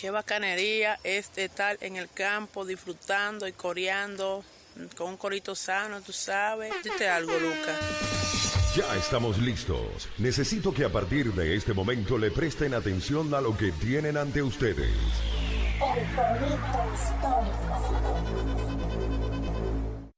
Qué bacanería es estar en el campo disfrutando y coreando con un corito sano, tú sabes. Dite algo, Lucas. Ya estamos listos. Necesito que a partir de este momento le presten atención a lo que tienen ante ustedes. El corito histórico.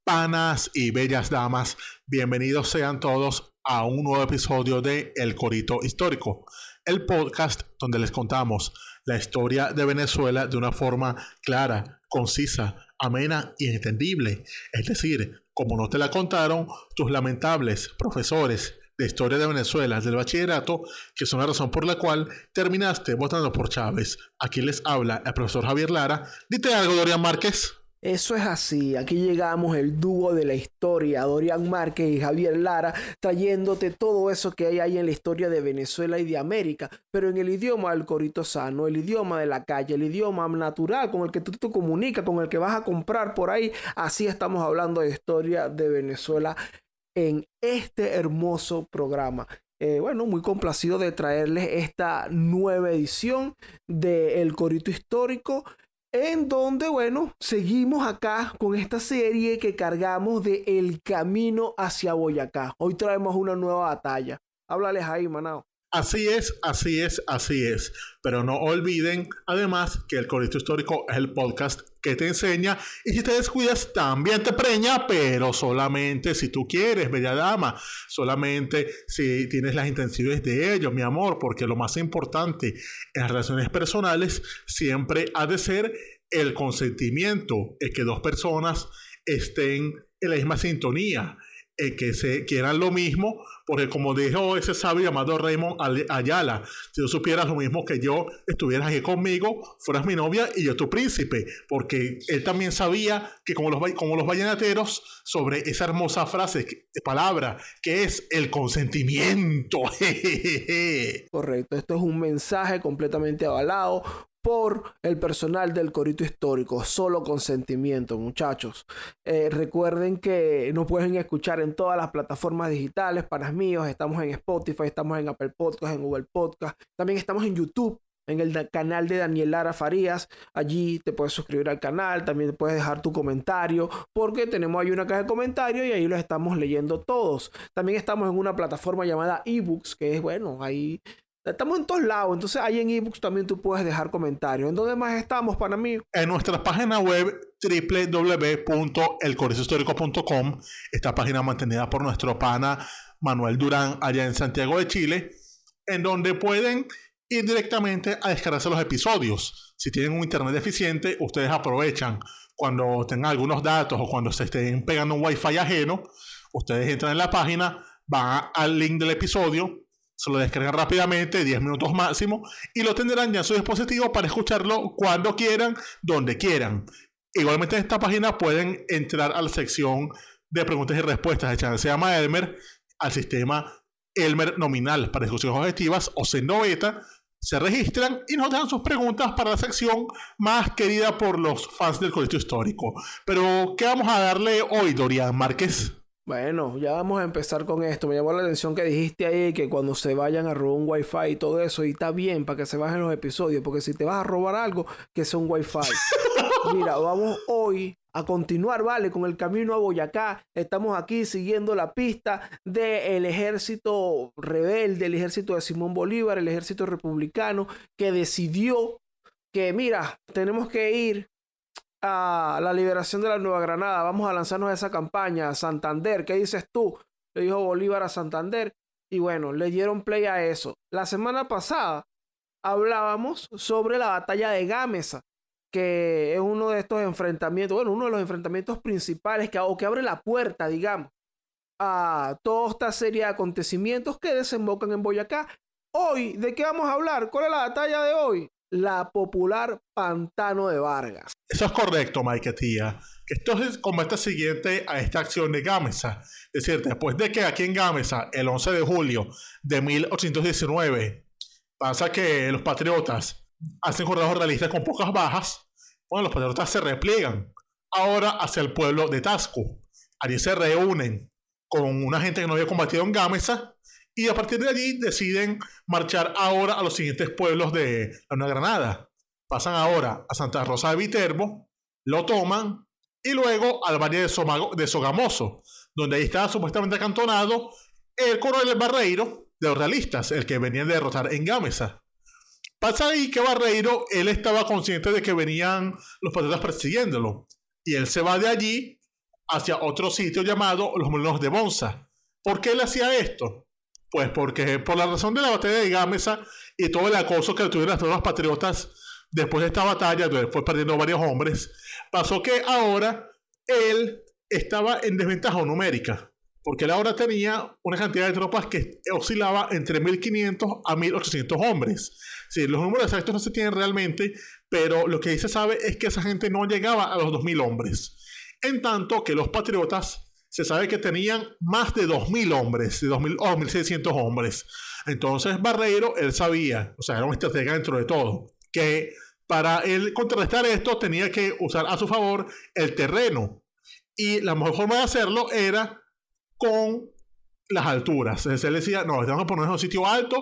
Panas y bellas damas, bienvenidos sean todos a un nuevo episodio de El Corito Histórico, el podcast donde les contamos la historia de Venezuela de una forma clara, concisa, amena y entendible. Es decir, como no te la contaron tus lamentables profesores de historia de Venezuela del bachillerato, que son la razón por la cual terminaste votando por Chávez. Aquí les habla el profesor Javier Lara. Dite algo, Dorian Márquez. Eso es así, aquí llegamos el dúo de la historia, Dorian Márquez y Javier Lara, trayéndote todo eso que hay ahí en la historia de Venezuela y de América, pero en el idioma del corito sano, el idioma de la calle, el idioma natural con el que tú te comunicas, con el que vas a comprar por ahí. Así estamos hablando de historia de Venezuela en este hermoso programa. Eh, bueno, muy complacido de traerles esta nueva edición de El Corito Histórico en donde, bueno, seguimos acá con esta serie que cargamos de El Camino hacia Boyacá. Hoy traemos una nueva batalla. Háblales ahí, Manao. Así es, así es, así es. Pero no olviden, además, que el Corito Histórico es el podcast que te enseña. Y si te descuidas, también te preña, pero solamente si tú quieres, bella dama. Solamente si tienes las intenciones de ello, mi amor. Porque lo más importante en relaciones personales siempre ha de ser el consentimiento. Es que dos personas estén en la misma sintonía eh, que se quieran lo mismo, porque como dijo ese sabio llamado Raymond Ayala, si tú supieras lo mismo que yo, estuvieras aquí conmigo, fueras mi novia y yo tu príncipe, porque él también sabía que como los, como los vallenateros, sobre esa hermosa frase, palabra, que es el consentimiento. Correcto, esto es un mensaje completamente avalado por el personal del Corito Histórico. Solo consentimiento, muchachos. Eh, recuerden que nos pueden escuchar en todas las plataformas digitales, para míos. Estamos en Spotify, estamos en Apple Podcast, en Google Podcast. También estamos en YouTube. En el canal de Daniel Lara Farías, allí te puedes suscribir al canal, también puedes dejar tu comentario, porque tenemos ahí una caja de comentarios y ahí los estamos leyendo todos. También estamos en una plataforma llamada eBooks, que es bueno, ahí Estamos en todos lados, entonces ahí en ebooks también tú puedes dejar comentarios. ¿En dónde más estamos, para mí? En nuestra página web www.elcorreohistórico.com, esta página mantenida por nuestro pana Manuel Durán allá en Santiago de Chile, en donde pueden ir directamente a descargarse los episodios. Si tienen un internet deficiente, ustedes aprovechan cuando tengan algunos datos o cuando se estén pegando un wifi ajeno, ustedes entran en la página, van al link del episodio, se lo descargan rápidamente, 10 minutos máximo, y lo tendrán ya en su dispositivo para escucharlo cuando quieran, donde quieran. Igualmente en esta página pueden entrar a la sección de preguntas y respuestas de llama Elmer, al sistema Elmer nominal para discusiones objetivas o Sendo Beta, se registran y nos dan sus preguntas para la sección más querida por los fans del colegio histórico. Pero, ¿qué vamos a darle hoy, Dorian Márquez? Bueno, ya vamos a empezar con esto. Me llamó la atención que dijiste ahí que cuando se vayan a robar un wifi y todo eso, y está bien para que se bajen los episodios, porque si te vas a robar algo, que sea un wifi. Mira, vamos hoy a continuar, ¿vale? Con el camino a Boyacá. Estamos aquí siguiendo la pista del ejército rebelde, el ejército de Simón Bolívar, el ejército republicano, que decidió que, mira, tenemos que ir a la liberación de la Nueva Granada, vamos a lanzarnos a esa campaña, Santander, ¿qué dices tú? Le dijo Bolívar a Santander. Y bueno, le dieron play a eso. La semana pasada hablábamos sobre la batalla de Gámeza, que es uno de estos enfrentamientos, bueno, uno de los enfrentamientos principales que, o que abre la puerta, digamos, a toda esta serie de acontecimientos que desembocan en Boyacá. Hoy, ¿de qué vamos a hablar? ¿Cuál es la batalla de hoy? La popular Pantano de Vargas. Eso es correcto, Mike tía. Esto es como esta siguiente a esta acción de Gámeza. Es decir, después de que aquí en Gámeza, el 11 de julio de 1819, pasa que los patriotas hacen jornadas realistas con pocas bajas, bueno, los patriotas se repliegan ahora hacia el pueblo de Tasco. Allí se reúnen con una gente que no había combatido en Gámeza y a partir de allí deciden marchar ahora a los siguientes pueblos de la Granada. pasan ahora a Santa Rosa de Viterbo, lo toman y luego al valle de, Somago- Sogamoso, donde ahí estaba supuestamente acantonado el coronel Barreiro de los realistas, el que venían de derrotar en Gámeza. Pasa ahí que Barreiro, él estaba consciente de que venían los patriotas persiguiéndolo, y él se va de allí hacia otro sitio llamado Los Molinos de Bonza. ¿Por qué él hacía esto? Pues porque por la razón de la batalla de Gámeza y todo el acoso que tuvieron las tropas patriotas después de esta batalla, fue perdiendo varios hombres, pasó que ahora él estaba en desventaja numérica, porque él ahora tenía una cantidad de tropas que oscilaba entre 1500 a 1800 hombres. Sí, los números exactos no se tienen realmente, pero lo que se sabe es que esa gente no llegaba a los 2000 hombres. En tanto que los patriotas se sabe que tenían más de 2000 hombres, de 2000 o 1600 hombres. Entonces Barreiro, él sabía, o sea, era un estratega dentro de todo, que para él contrarrestar esto tenía que usar a su favor el terreno. Y la mejor forma de hacerlo era con las alturas. Entonces él decía, no, tenemos que ponernos en un sitio alto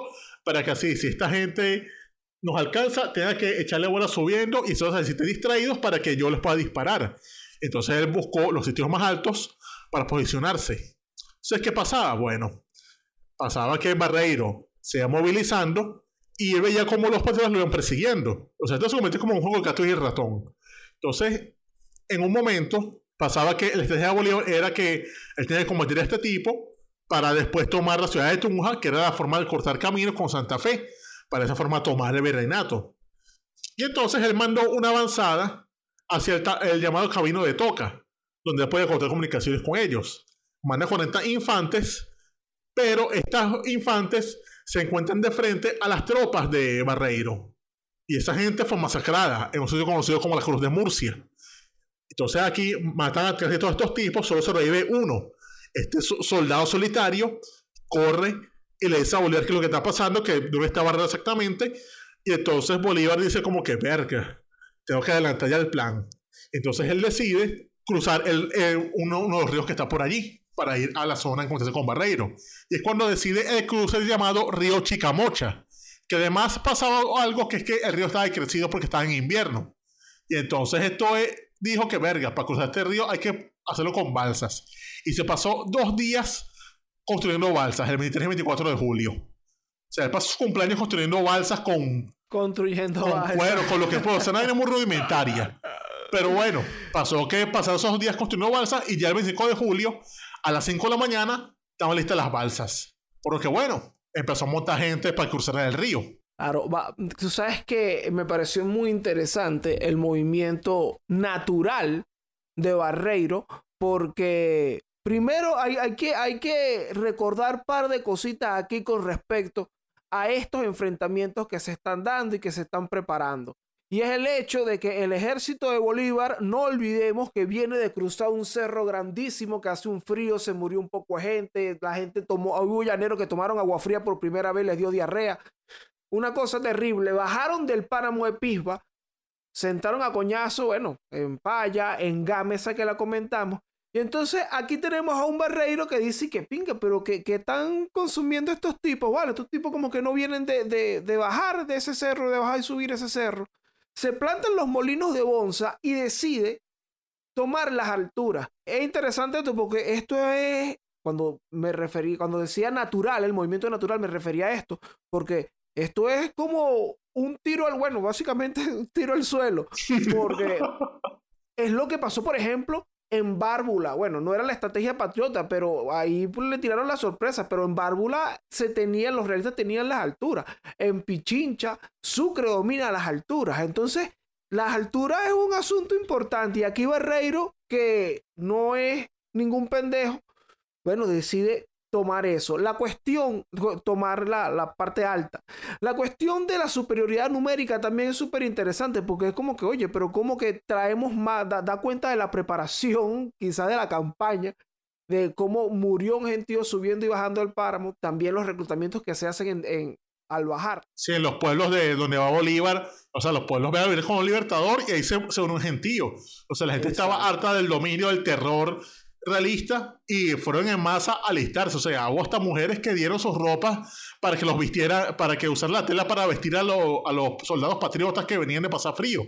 para que así, si esta gente nos alcanza, tenga que echarle bola subiendo y solo se distraídos para que yo les pueda disparar. Entonces él buscó los sitios más altos para posicionarse. Entonces, ¿qué pasaba? Bueno, pasaba que Barreiro se iba movilizando y él veía cómo los patriotas lo iban persiguiendo. O sea, esto se convirtió como un juego de gato y el ratón. Entonces, en un momento, pasaba que la estrategia de Bolívar era que él tenía que combatir a este tipo para después tomar la ciudad de Tunja, que era la forma de cortar caminos con Santa Fe, para esa forma tomar el virreinato. Y entonces él mandó una avanzada hacia el, el llamado Camino de Toca, donde puede cortar comunicaciones con ellos. Manda 40 infantes, pero estas infantes se encuentran de frente a las tropas de Barreiro. Y esa gente fue masacrada en un sitio conocido como la Cruz de Murcia. Entonces aquí matan a casi todos estos tipos, solo sobrevive uno. Este so- soldado solitario corre y le dice a Bolívar que lo que está pasando, que dónde está Barreiro exactamente. Y entonces Bolívar dice como que, verga, tengo que adelantar ya el plan. Entonces él decide cruzar el, el- uno, uno de los ríos que está por allí para ir a la zona en encontrarse con Barreiro. Y es cuando decide el cruce llamado Río Chicamocha, que además pasaba algo que es que el río estaba decrecido porque estaba en invierno. Y entonces esto es- dijo que verga, para cruzar este río hay que hacerlo con balsas. Y se pasó dos días construyendo balsas, el 23 y 24 de julio. O sea, él pasó su cumpleaños construyendo balsas con, Construyendo con balsas. cuero, con lo que puedo. O sea, una muy rudimentaria. Pero bueno, pasó que pasaron esos días construyendo balsas y ya el 25 de julio, a las 5 de la mañana, estaban listas las balsas. Por lo que bueno, empezó a montar gente para cruzar el río. Claro, tú sabes que me pareció muy interesante el movimiento natural de Barreiro, porque primero hay, hay que, hay que recordar par de cositas aquí con respecto a estos enfrentamientos que se están dando y que se están preparando. Y es el hecho de que el ejército de Bolívar, no olvidemos que viene de cruzar un cerro grandísimo, que hace un frío, se murió un poco de gente, la gente tomó, hubo llaneros que tomaron agua fría por primera vez, les dio diarrea. Una cosa terrible. Bajaron del páramo de Pisba, sentaron a coñazo, bueno, en Paya, en Gámeza que la comentamos. Y entonces aquí tenemos a un barreiro que dice que pinga, pero que, que están consumiendo estos tipos, ¿vale? Estos tipos como que no vienen de, de, de bajar de ese cerro, de bajar y subir ese cerro. Se plantan los molinos de Bonza y decide tomar las alturas. Es interesante esto porque esto es, cuando me referí, cuando decía natural, el movimiento natural, me refería a esto, porque esto es como un tiro al, bueno, básicamente un tiro al suelo, porque es lo que pasó, por ejemplo, en Bárbula. Bueno, no era la estrategia patriota, pero ahí pues, le tiraron la sorpresa. Pero en Bárbula se tenían, los realistas tenían las alturas. En Pichincha, Sucre domina las alturas. Entonces, las alturas es un asunto importante. Y aquí Barreiro, que no es ningún pendejo, bueno, decide tomar eso. La cuestión, tomar la, la, parte alta. La cuestión de la superioridad numérica también es súper interesante porque es como que, oye, pero como que traemos más, da, da cuenta de la preparación, quizás de la campaña, de cómo murió un gentío subiendo y bajando el páramo, también los reclutamientos que se hacen en, en, al bajar. Sí, en los pueblos de donde va Bolívar, o sea, los pueblos van a vivir como libertador y ahí se, se une un gentío. O sea, la gente Exacto. estaba harta del dominio, del terror realistas y fueron en masa a alistarse. O sea, hubo hasta mujeres que dieron sus ropas para que los vistiera, para que usaran la tela para vestir a, a los soldados patriotas que venían de pasar frío.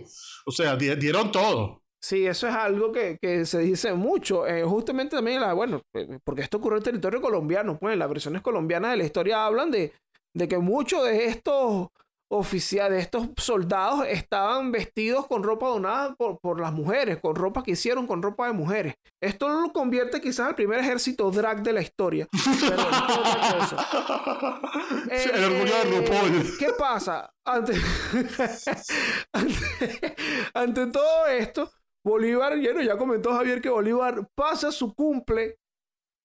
O sea, di- dieron todo. Sí, eso es algo que, que se dice mucho. Eh, justamente también, la, bueno, eh, porque esto ocurrió en territorio colombiano. Pues las versiones colombianas de la historia hablan de, de que muchos de estos oficiales, estos soldados, estaban vestidos con ropa donada por, por las mujeres, con ropa que hicieron con ropa de mujeres. Esto lo convierte quizás al primer ejército drag de la historia. Pero esto es otra cosa. Sí, el orgullo de Eh, RuPaul. ¿Qué pasa? Ante, ante, ante todo esto, Bolívar, bueno, ya comentó Javier que Bolívar pasa su cumple,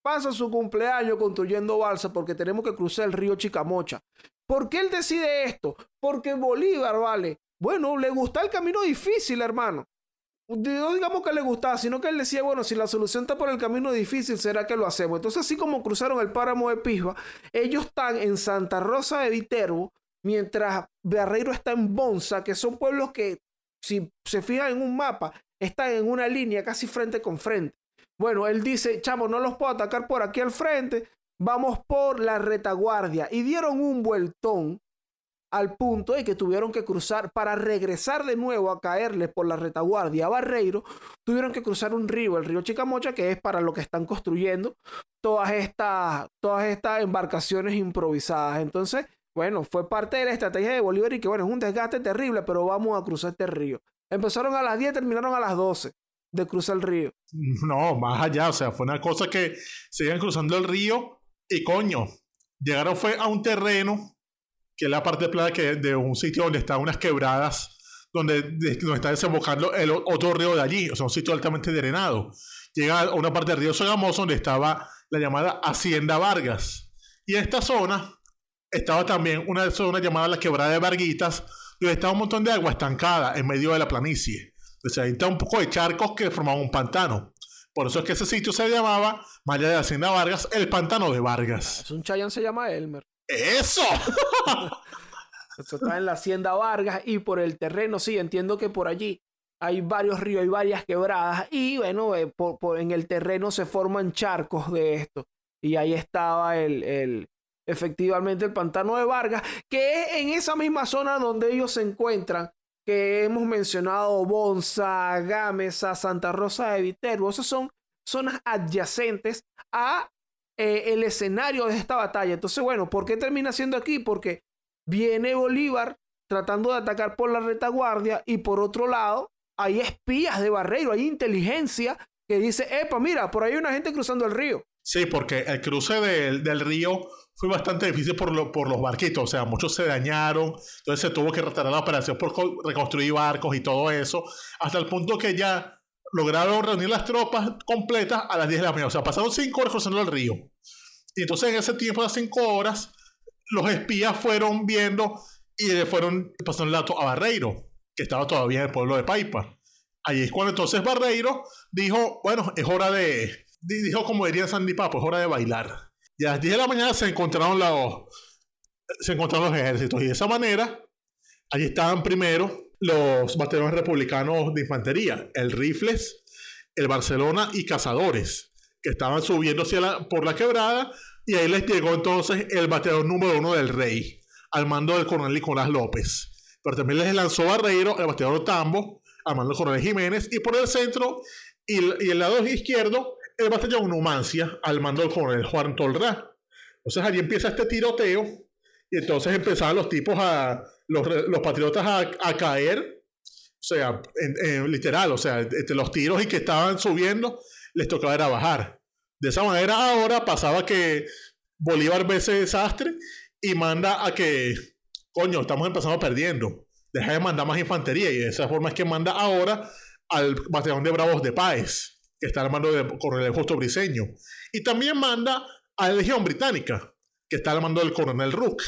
pasa su cumpleaños construyendo balsa porque tenemos que cruzar el río Chicamocha. ¿Por qué él decide esto? Porque Bolívar, vale, bueno, le gusta el camino difícil, hermano. No digamos que le gustaba, sino que él decía, bueno, si la solución está por el camino difícil, será que lo hacemos. Entonces, así como cruzaron el páramo de Pisba, ellos están en Santa Rosa de Viterbo, mientras Barreiro está en Bonza, que son pueblos que, si se fijan en un mapa, están en una línea casi frente con frente. Bueno, él dice, chamo, no los puedo atacar por aquí al frente, vamos por la retaguardia. Y dieron un vueltón al punto de que tuvieron que cruzar para regresar de nuevo a caerles por la retaguardia a Barreiro, tuvieron que cruzar un río, el río Chicamocha, que es para lo que están construyendo todas estas, todas estas embarcaciones improvisadas. Entonces, bueno, fue parte de la estrategia de Bolívar y que, bueno, es un desgaste terrible, pero vamos a cruzar este río. Empezaron a las 10, terminaron a las 12 de cruzar el río. No, más allá, o sea, fue una cosa que se iban cruzando el río y coño, llegaron fue a un terreno que es la parte plana que de un sitio donde están unas quebradas donde, de- donde está desembocando el otro río de allí, o sea, un sitio altamente drenado. Llega a una parte del río Sogamoso donde estaba la llamada Hacienda Vargas. Y en esta zona estaba también una zona llamada la Quebrada de Varguitas, donde estaba un montón de agua estancada en medio de la planicie. O sea, ahí está un poco de charcos que formaban un pantano. Por eso es que ese sitio se llamaba, más allá de Hacienda Vargas, el pantano de Vargas. Es un Chayan se llama Elmer. ¡Eso! Esto está en la hacienda Vargas y por el terreno, sí, entiendo que por allí hay varios ríos, hay varias quebradas y bueno, eh, por, por- en el terreno se forman charcos de esto. Y ahí estaba el, el- efectivamente el pantano de Vargas, que es en esa misma zona donde ellos se encuentran, que hemos mencionado Bonza, Gámeza, Santa Rosa de Viterbo, esas son zonas adyacentes a eh, el escenario de esta batalla. Entonces, bueno, ¿por qué termina siendo aquí? Porque viene Bolívar tratando de atacar por la retaguardia y por otro lado hay espías de Barreiro, hay inteligencia que dice, epa, mira, por ahí hay una gente cruzando el río. Sí, porque el cruce del, del río fue bastante difícil por, lo- por los barquitos, o sea, muchos se dañaron, entonces se tuvo que retardar la operación por co- reconstruir barcos y todo eso, hasta el punto que ya lograron reunir las tropas completas a las 10 de la mañana, o sea, pasaron 5 horas cruzando el río. Y entonces en ese tiempo de 5 horas, los espías fueron viendo y le fueron pasando el dato a Barreiro, que estaba todavía en el pueblo de Paipa. Ahí es cuando entonces Barreiro dijo, bueno, es hora de, di- dijo como diría Sandy Papo, es hora de bailar. Y las 10 de la mañana se encontraron los, se encontraron los ejércitos y de esa manera, allí estaban primero los batallones republicanos de infantería, el Rifles, el Barcelona y Cazadores, que estaban subiendo por la quebrada y ahí les llegó entonces el batallón número uno del Rey, al mando del coronel Nicolás López. Pero también les lanzó Barreiro, el batallón Tambo, al mando del coronel Jiménez, y por el centro y y el lado izquierdo, el batallón Numancia, al mando del coronel Juan Tolrá. Entonces allí empieza este tiroteo, y entonces empezaban los tipos a, los, los patriotas a, caer, o sea, en- literal, o sea, los tiros y que estaban subiendo, les tocaba era bajar. De esa manera ahora pasaba que Bolívar ve ese desastre y manda a que, coño, estamos empezando perdiendo. Deja de mandar más infantería y de esa forma es que manda ahora al batallón de Bravos de Páez, que está al mando del coronel Justo Briseño. Y también manda a la Legión Británica, que está al mando del coronel Rook.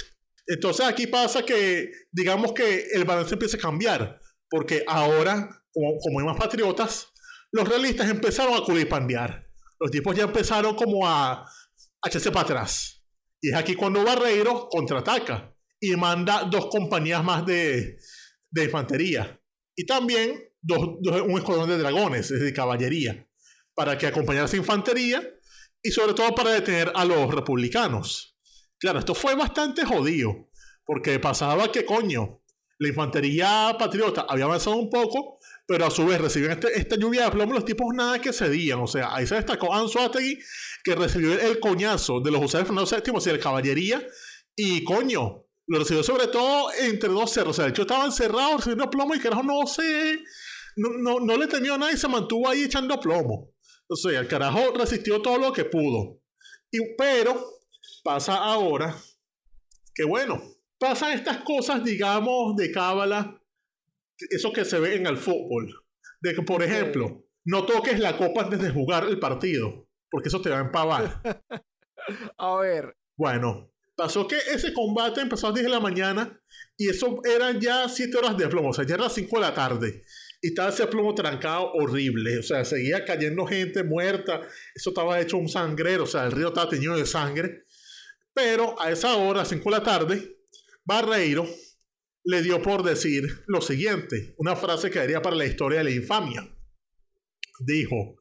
Entonces aquí pasa que, digamos que el balance empieza a cambiar, porque ahora, como, como hay más patriotas, los realistas empezaron a curipandear. Los tipos ya empezaron como a, a echarse para atrás. Y es aquí cuando Barreiro contraataca y manda dos compañías más de, de infantería. Y también dos- dos- un escuadrón de dragones, es decir, caballería, para que acompañara esa infantería y sobre todo para detener a los republicanos. Claro, esto fue bastante jodido, porque pasaba que coño, la infantería patriota había avanzado un poco, pero a su vez recibían este- esta lluvia de plomo los tipos nada que cedían. O sea, ahí se destacó Anzuategui, que recibió el coñazo de los usuarios Fernando VII, o sea, de caballería, y coño, lo recibió sobre todo entre dos cerros. O sea, de hecho estaba encerrado recibiendo plomo y carajo no se... No, no, no le temió a nadie, se mantuvo ahí echando plomo. O sea, el carajo resistió todo lo que pudo. Y, pero pasa ahora que bueno, pasan estas cosas, digamos, de cábala, eso que se ve en el fútbol. De que, por ejemplo, no toques la copa antes de jugar el partido, porque eso te va a empavar. A ver, Bueno, pasó que ese combate empezó a las 10 de la mañana y eso eran ya 7 horas de plomo, o sea, ya eran las 5 de la tarde. Y estaba ese plomo trancado horrible, o sea, seguía cayendo gente muerta, eso estaba hecho un sangrero, o sea, el río estaba teñido de sangre. Pero a esa hora, 5 de la tarde, Barreiro le dio por decir lo siguiente, una frase que daría para la historia de la infamia. Dijo,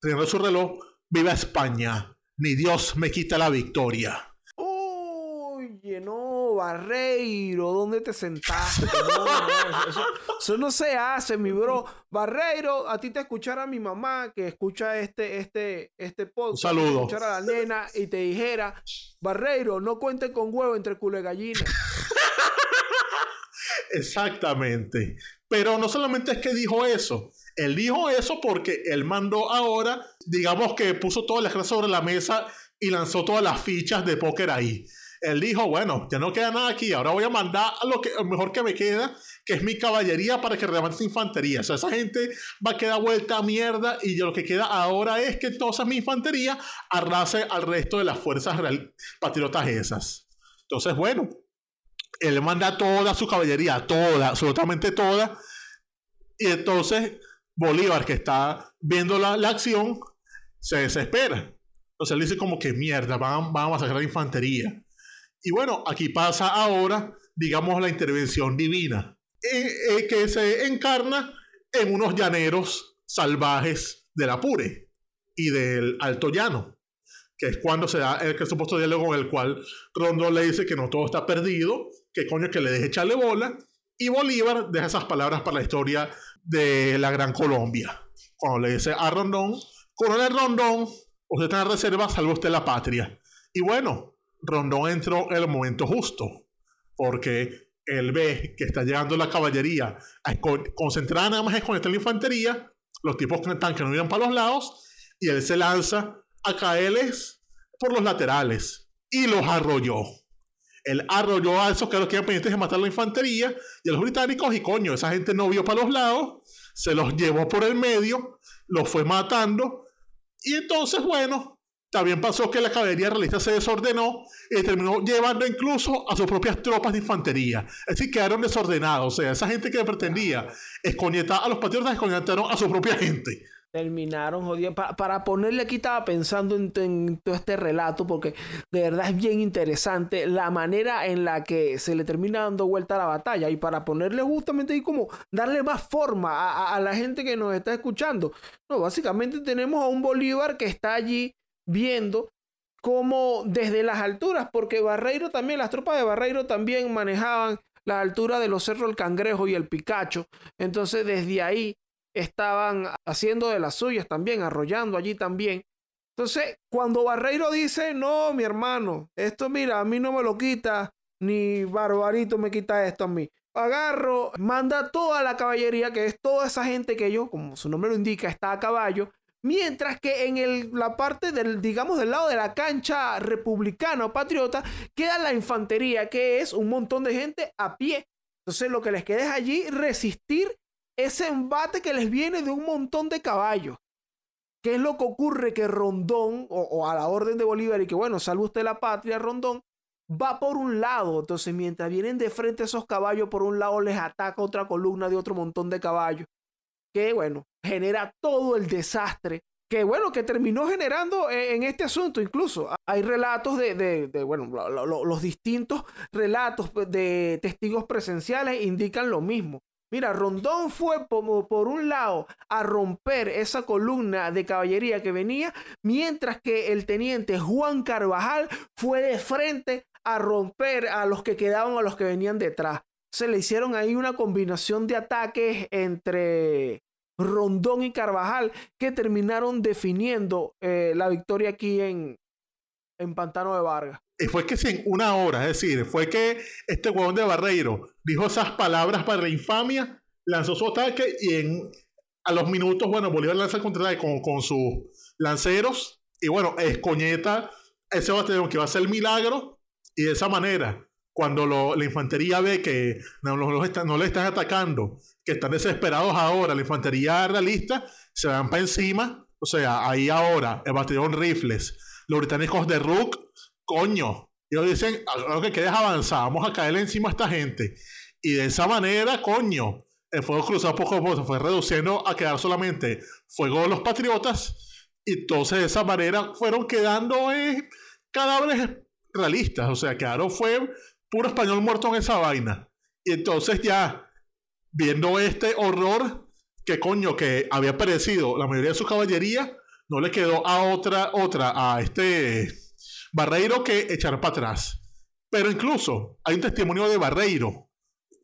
teniendo su reloj, viva España, ni Dios me quita la victoria. Oye, no, Barreiro, ¿dónde te sentaste? No, no, eso, eso no se hace, mi bro. Barreiro, a ti te escuchara mi mamá que escucha este, este, este podcast. saludo. Escuchara a la nena y te dijera, Barreiro, no cuente con huevo entre culo y gallina. Exactamente. Pero no solamente es que dijo eso. Él dijo eso porque él mandó ahora, digamos que puso todas las cartas sobre la mesa y lanzó todas las fichas de póker ahí. Él dijo, bueno, ya no queda nada aquí, ahora voy a mandar a lo, que, mejor que me queda, que es mi caballería para que remate esa infantería. O sea, esa gente va a quedar vuelta a mierda y lo que queda ahora es que entonces mi infantería arrase al resto de las fuerzas real- patriotas esas. Entonces, bueno, él manda toda su caballería, toda, absolutamente toda. Y entonces Bolívar, que está viendo la, la acción, se desespera. Entonces él dice como que mierda, van, van a masacrar infantería. Y bueno, aquí pasa ahora, digamos, la intervención divina, eh, eh, que se encarna en unos llaneros salvajes del Apure y del Alto Llano, que es cuando se da el supuesto diálogo en el cual Rondón le dice que no todo está perdido, que coño que le deje echarle bola, y Bolívar deja esas palabras para la historia de la Gran Colombia. Cuando le dice a Rondón, Coronel Rondón, usted está en reserva, salve usted la patria. Y bueno, Rondón entró en el momento justo, porque él ve que está llegando la caballería a con- concentrada nada más en conectar la infantería, los tipos que están que no miran para los lados, y él se lanza a caerles por los laterales y los arrolló. Él arrolló a esos que los pendientes de matar la infantería y a los británicos y coño, esa gente no vio para los lados, se los llevó por el medio, los fue matando y entonces bueno, también pasó que la caballería realista se desordenó y terminó llevando incluso a sus propias tropas de infantería. Es decir, quedaron desordenados. O sea, esa gente que pretendía escoñetar a los patriotas escoñetaron a su propia gente. Terminaron jodiendo. Pa- para ponerle aquí estaba pensando en, todo este relato porque de verdad es bien interesante la manera en la que se le termina dando vuelta a la batalla y para ponerle justamente ahí como darle más forma a- a la gente que nos está escuchando. No, básicamente tenemos a un Bolívar que está allí viendo cómo desde las alturas, porque Barreiro también, las tropas de Barreiro también manejaban la altura de los cerros El Cangrejo y el Picacho. Entonces desde ahí estaban haciendo de las suyas también, arrollando allí también. Entonces, cuando Barreiro dice, no, mi hermano, esto mira, a mí no me lo quita, ni Barbarito me quita esto a mí. Agarro, manda toda la caballería, que es toda esa gente que yo, como su nombre lo indica, está a caballo. Mientras que en el- la parte del, digamos, del lado de la cancha republicana o patriota, queda la infantería, que es un montón de gente a pie. Entonces, lo que les queda es allí resistir ese embate que les viene de un montón de caballos. ¿Qué es lo que ocurre? Que Rondón, o, o a la orden de Bolívar, y que bueno, salve usted la patria, Rondón, va por un lado. Entonces, mientras vienen de frente esos caballos, por un lado les ataca otra columna de otro montón de caballos. Que bueno, genera todo el desastre. Que bueno, que terminó generando eh, en este asunto incluso. Hay relatos de, de- bueno, lo- lo- lo- los distintos relatos de testigos presenciales indican lo mismo. Mira, Rondón fue como por un lado a romper esa columna de caballería que venía, mientras que el teniente Juan Carvajal fue de frente a romper a los que quedaban, a los que venían detrás. Se le hicieron ahí una combinación de ataques entre Rondón y Carvajal que terminaron definiendo eh, la victoria aquí en, en Pantano de Vargas. Y fue que en una hora, es decir, fue que este huevón de Barreiro dijo esas palabras para la infamia, lanzó su ataque y en, a los minutos, bueno, Bolívar lanza el contraataque con, con sus lanceros y bueno, escoñeta ese batallón que va a ser el milagro y de esa manera, cuando la infantería ve que no, no, no, le están atacando, que están desesperados ahora, la infantería realista, se van para encima, o sea, ahí ahora el batallón rifles, los británicos de Rook, coño, ellos dicen, lo que quieres avanzar, vamos a caerle encima a esta gente. Y de esa manera, coño, el fuego cruzado poco a poco se fue reduciendo a quedar solamente fuego de los patriotas. Y entonces de esa manera fueron quedando eh, cadáveres realistas. O sea, quedaron fue puro español muerto en esa vaina. Y entonces ya, viendo este horror, que coño, que había perecido la mayoría de su caballería, no le quedó a otra, otra, a este Barreiro que echar para atrás. Pero incluso hay un testimonio de Barreiro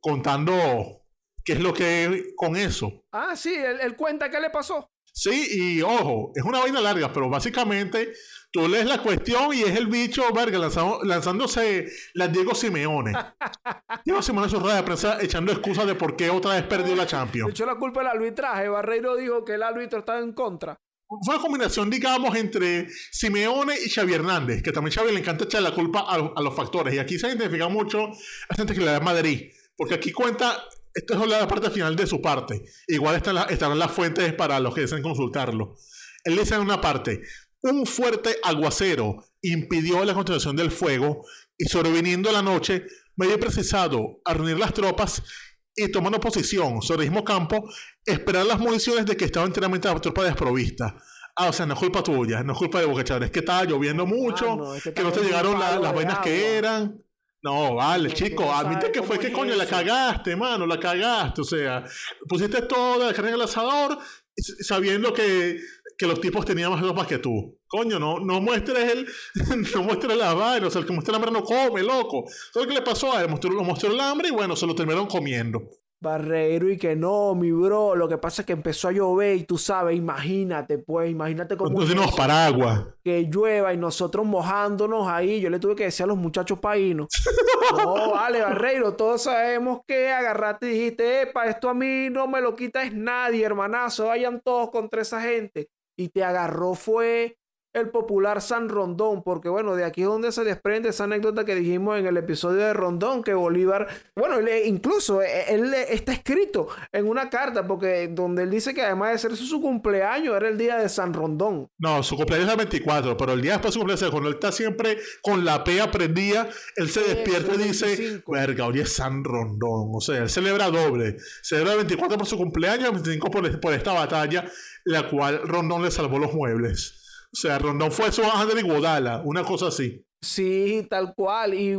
contando qué es lo que con eso. Ah, sí, él, cuenta qué le pasó. Sí, y ojo, es una vaina larga, pero básicamente tú lees la cuestión y es el bicho, verga, lanzándose la Diego Simeone. Diego Simeone en su rueda de prensa echando excusas de por qué otra vez perdió la Champions. Echó la culpa del arbitraje. Barreiro dijo que el árbitro estaba en contra fue una combinación, digamos, entre Simeone y Xavi Hernández, que también Xavi le encanta echar la culpa a, los factores. Y aquí se identifica mucho a gente que le da Madrid, porque aquí cuenta, esto es la parte final de su parte. Igual están, estarán las fuentes para los que deseen consultarlo. Él dice en una parte, un fuerte aguacero impidió la continuación del fuego y sobreviniendo la noche me había precisado a reunir las tropas y tomando posición sobre el mismo campo, esperar las municiones de que estaba enteramente la tropa desprovista. Ah, o sea, no es culpa tuya, no es culpa de Boca es que estaba lloviendo mucho, ah, que, no te llegaron las vainas que eran. No, vale, chico, admite que fue que coño la cagaste, mano, la cagaste. O sea, pusiste toda la carne en el asador sabiendo que, que los tipos tenían más ropa que tú. Coño, no, no muestres el, no muestres la vaina, o sea, el que muestra el hambre no come, loco. ¿Sabes qué le pasó a él? Mostró, lo mostró el hambre y bueno, se lo terminaron comiendo. Barreiro y que no, mi bro, lo que pasa es que empezó a llover y tú sabes, imagínate, pues, imagínate cómo... No tenemos paraguas. Que llueva y nosotros mojándonos ahí, yo le tuve que decir a los muchachos paínos, no, vale, Barreiro, todos sabemos que agarraste y dijiste, epa, esto a mí no me lo quita es nadie, hermanazo, vayan todos contra esa gente. Y te agarró fue el popular San Rondón, porque bueno, de aquí es donde se desprende esa anécdota que dijimos en el episodio de Rondón, que Bolívar, bueno, incluso eh, él, está escrito en una carta, porque donde él dice que además de ser su cumpleaños, era el día de San Rondón. No, su cumpleaños es el 24, pero el día después de su cumpleaños, cuando él está siempre con la P aprendida, él se despierta y dice, verga, hoy es San Rondón, o sea, él celebra doble, celebra el 24 por su cumpleaños, el 25 por, por esta batalla, la cual Rondón le salvó los muebles. O sea, Rondón fue su ángel de Guadala, una cosa así. Sí, tal cual. Y,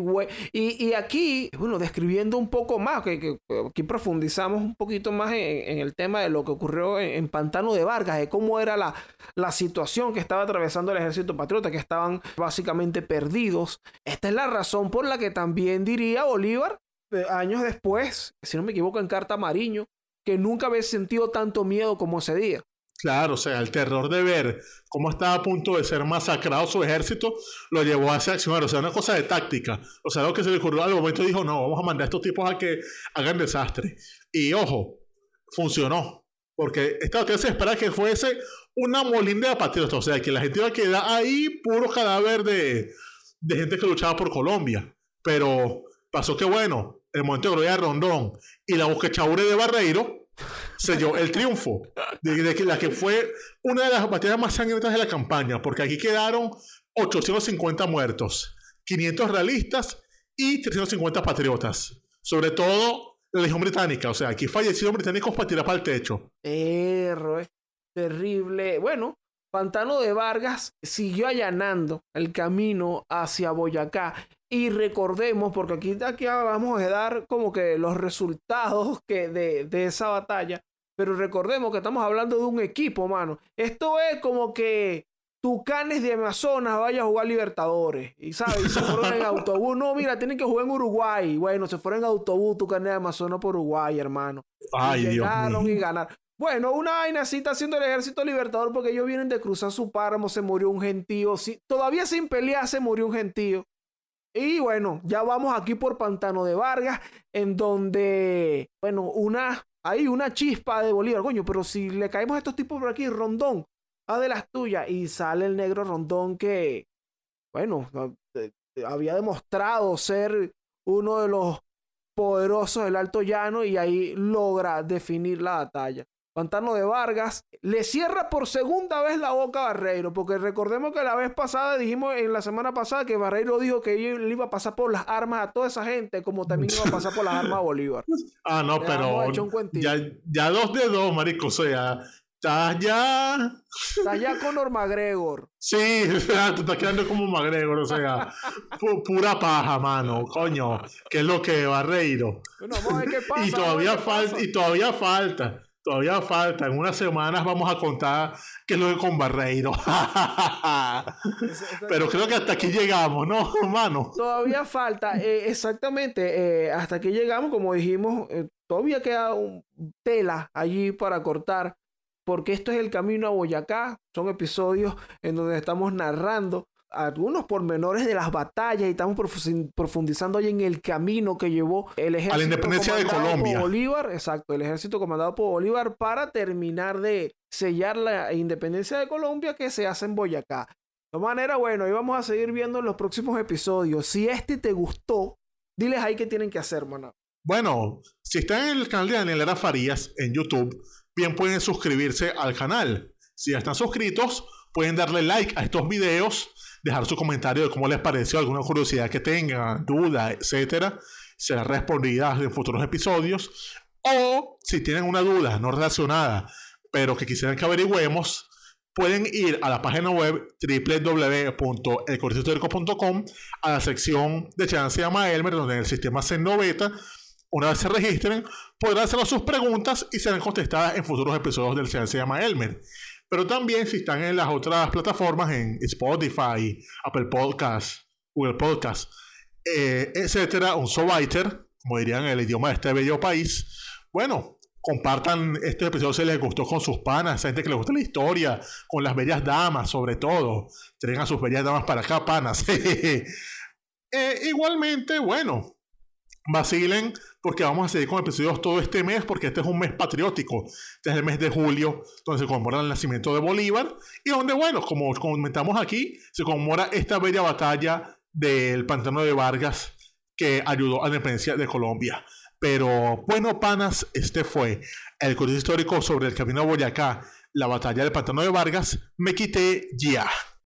y, aquí, bueno, describiendo un poco más, que, aquí profundizamos un poquito más en, el tema de lo que ocurrió en, Pantano de Vargas, de cómo era la, la, situación que estaba atravesando el ejército patriota, que estaban básicamente perdidos. Esta es la razón por la que también diría Bolívar, eh, años después, si no me equivoco, en Carta Mariño, que nunca había sentido tanto miedo como ese día. Claro, o sea, el terror de ver cómo estaba a punto de ser masacrado su ejército lo llevó a ese accionar. O sea, una cosa de táctica. O sea, algo que se le ocurrió al momento dijo, no, vamos a mandar a estos tipos a que hagan desastre. Y ojo, funcionó. Porque esta que se espera que fuese una molinda de patriotas. O sea, que la gente iba a quedar ahí puro cadáver de, de gente que luchaba por Colombia. Pero pasó que, bueno, el momento de gloria Rondón y la chaure de Barreiro selló el triunfo de, la que fue una de las batallas más sangrientas de la campaña, porque aquí quedaron 850 muertos, 500 realistas y 350 patriotas. Sobre todo la Legión Británica, o sea, aquí fallecieron británicos para tirar para el techo. Erro, terrible. Bueno, Pantano de Vargas siguió allanando el camino hacia Boyacá Y recordemos, porque aquí, aquí vamos a dar como que los resultados que de, de esa batalla. Pero recordemos que estamos hablando de un equipo, mano. Esto es como que Tucanes de Amazonas vaya a jugar Libertadores. Y sabes, y se fueron en autobús. No, mira, tienen que jugar en Uruguay. Bueno, se fueron en autobús Tucanes de Amazonas por Uruguay, hermano. Ay, y Dios llegaron mío. y ganaron. Bueno, una vaina así está haciendo el ejército libertador porque ellos vienen de cruzar su páramo, se murió un gentío. Sí, todavía sin pelear se murió un gentío. Y bueno, ya vamos aquí por Pantano de Vargas, en donde, bueno, una, hay una chispa de Bolívar, coño, pero si le caemos a estos tipos por aquí, Rondón, a de las tuyas, y sale el negro Rondón que, bueno, eh, eh, había demostrado ser uno de los poderosos del Alto Llano y ahí logra definir la batalla. Pantano de Vargas le cierra por segunda vez la boca a Barreiro, porque recordemos que la vez pasada dijimos en la semana pasada que Barreiro dijo que él iba a pasar por las armas a toda esa gente, como también iba a pasar por las armas a Bolívar. Ah, no, Le pero ya, ya dos de dos, marico. O sea, estás ya. Está ya Conor McGregor. Sí, o sea, te estás quedando como McGregor, o sea, pu- pura paja, mano, coño, que es lo que Barreiro. Bueno, vamos a ver qué pasa. Y todavía falta, y todavía falta, todavía falta. En unas semanas vamos a contar qué es lo que con Barreiro. Pero creo que hasta aquí llegamos, ¿no, hermano? Todavía falta, eh, exactamente, eh, hasta que llegamos, como dijimos, eh, todavía queda un tela allí para cortar, porque esto es el camino a Boyacá, son episodios en donde estamos narrando algunos pormenores de las batallas y estamos profu- profundizando ahí en el camino que llevó el ejército independencia de comandado por Colombia. Bolívar, exacto, el ejército comandado por Bolívar para terminar de sellar la independencia de Colombia que se hace en Boyacá. De todas maneras, bueno, ahí vamos a seguir viendo en los próximos episodios. Si este te gustó, diles ahí qué tienen que hacer, mano. Bueno, si están en el canal de Daniel Lara Farías en YouTube, bien pueden suscribirse al canal. Si ya están suscritos, pueden darle like a estos videos, dejar su comentario de cómo les pareció, alguna curiosidad que tengan, duda, etcétera. Será respondida en futuros episodios. O si tienen una duda no relacionada, pero que quisieran que averigüemos, pueden ir a la página web www.elcortehistórico.com a la sección de Chance se llama Elmer, donde el sistema Sendo Beta, una vez se registren, podrán hacer sus preguntas y serán contestadas en futuros episodios del Chance se llama Elmer. Pero también si están en las otras plataformas, en Spotify, Apple Podcasts, Google Podcasts, eh, etcétera, un Sobiter, como dirían el idioma de este bello país, bueno, compartan este episodio si les gustó con sus panas, gente que les gusta la historia, con las bellas damas, sobre todo. Traigan a sus bellas damas para acá, panas. Eh, igualmente, bueno, vacilen porque vamos a seguir con episodios todo este mes porque este es un mes patriótico. Este es el mes de julio donde se conmemora el nacimiento de Bolívar y donde, bueno, como comentamos aquí, se conmemora esta bella batalla del Pantano de Vargas que ayudó a la independencia de Colombia. Pero bueno, panas, este fue el curso histórico sobre el camino a Boyacá, la batalla del Pantano de Vargas. Me quité ya.